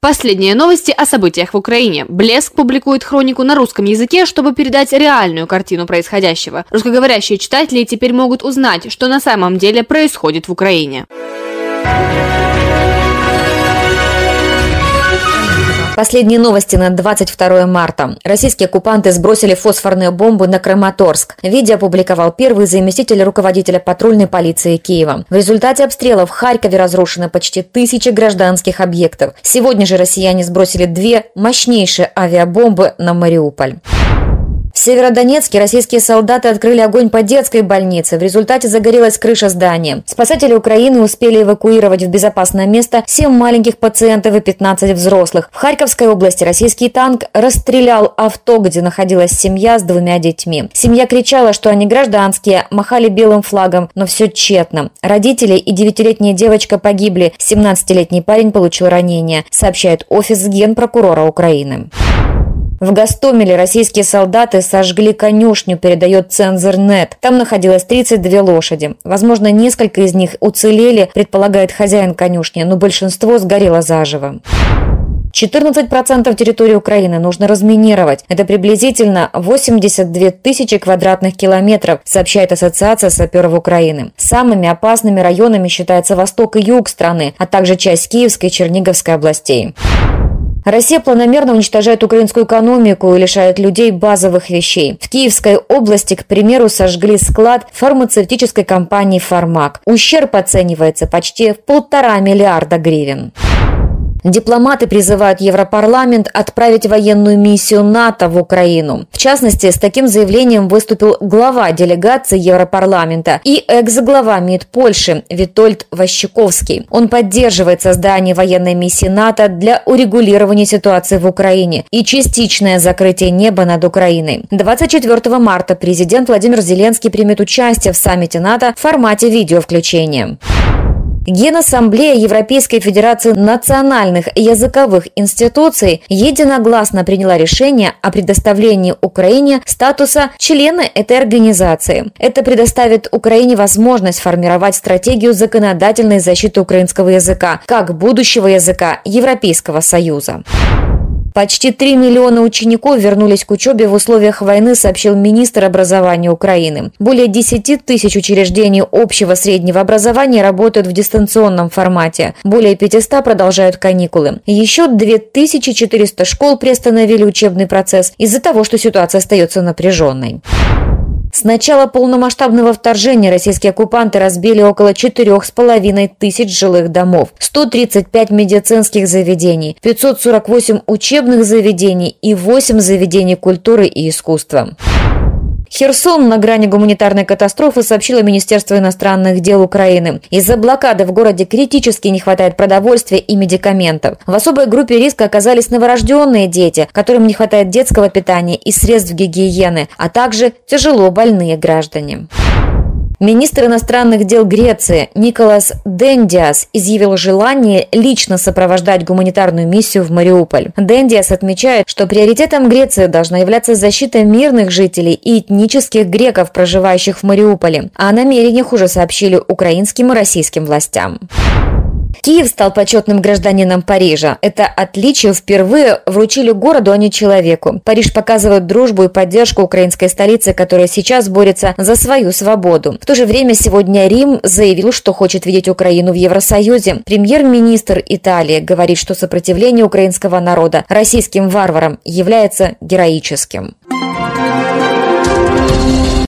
Последние новости о событиях в Украине. Блеск публикует хронику на русском языке, чтобы передать реальную картину происходящего. Русскоговорящие читатели теперь могут узнать, что на самом деле происходит в Украине. Последние новости на 22 марта. Российские оккупанты сбросили фосфорные бомбы на Краматорск. Видео опубликовал первый заместитель руководителя патрульной полиции Киева. В результате обстрелов в Харькове разрушено почти тысячи гражданских объектов. Сегодня же россияне сбросили две мощнейшие авиабомбы на Мариуполь. Северодонецке российские солдаты открыли огонь по детской больнице. В результате загорелась крыша здания. Спасатели Украины успели эвакуировать в безопасное место 7 маленьких пациентов и 15 взрослых. В Харьковской области российский танк расстрелял авто, где находилась семья с двумя детьми. Семья кричала, что они гражданские, махали белым флагом, но все тщетно. Родители и девятилетняя девочка погибли. 17-летний парень получил ранение, сообщает офис генпрокурора Украины. В Гастомеле российские солдаты сожгли конюшню, передает цензор НЕТ. Там находилось 32 лошади. Возможно, несколько из них уцелели, предполагает хозяин конюшни, но большинство сгорело заживо. 14% территории Украины нужно разминировать. Это приблизительно 82 тысячи квадратных километров, сообщает Ассоциация саперов Украины. Самыми опасными районами считаются восток и юг страны, а также часть Киевской и Черниговской областей. Россия планомерно уничтожает украинскую экономику и лишает людей базовых вещей. В Киевской области, к примеру, сожгли склад фармацевтической компании «Фармак». Ущерб оценивается почти в полтора миллиарда гривен. Дипломаты призывают Европарламент отправить военную миссию НАТО в Украину. В частности, с таким заявлением выступил глава делегации Европарламента и экс-глава МИД Польши Витольд Ващуковский. Он поддерживает создание военной миссии НАТО для урегулирования ситуации в Украине и частичное закрытие неба над Украиной. 24 марта президент Владимир Зеленский примет участие в саммите НАТО в формате видеовключения. Генассамблея Европейской Федерации национальных языковых институций единогласно приняла решение о предоставлении Украине статуса члена этой организации. Это предоставит Украине возможность формировать стратегию законодательной защиты украинского языка как будущего языка Европейского Союза. Почти 3 миллиона учеников вернулись к учебе в условиях войны, сообщил министр образования Украины. Более 10 тысяч учреждений общего среднего образования работают в дистанционном формате. Более 500 продолжают каникулы. Еще 2400 школ приостановили учебный процесс из-за того, что ситуация остается напряженной. С начала полномасштабного вторжения российские оккупанты разбили около 4,5 тысяч жилых домов, 135 медицинских заведений, 548 учебных заведений и 8 заведений культуры и искусства. Херсон на грани гуманитарной катастрофы сообщило Министерство иностранных дел Украины. Из-за блокады в городе критически не хватает продовольствия и медикаментов. В особой группе риска оказались новорожденные дети, которым не хватает детского питания и средств гигиены, а также тяжело больные граждане. Министр иностранных дел Греции Николас Дендиас изъявил желание лично сопровождать гуманитарную миссию в Мариуполь. Дендиас отмечает, что приоритетом Греции должна являться защита мирных жителей и этнических греков, проживающих в Мариуполе. А о намерениях уже сообщили украинским и российским властям. Киев стал почетным гражданином Парижа. Это отличие впервые вручили городу, а не человеку. Париж показывает дружбу и поддержку украинской столицы, которая сейчас борется за свою свободу. В то же время сегодня Рим заявил, что хочет видеть Украину в Евросоюзе. Премьер-министр Италии говорит, что сопротивление украинского народа российским варварам является героическим.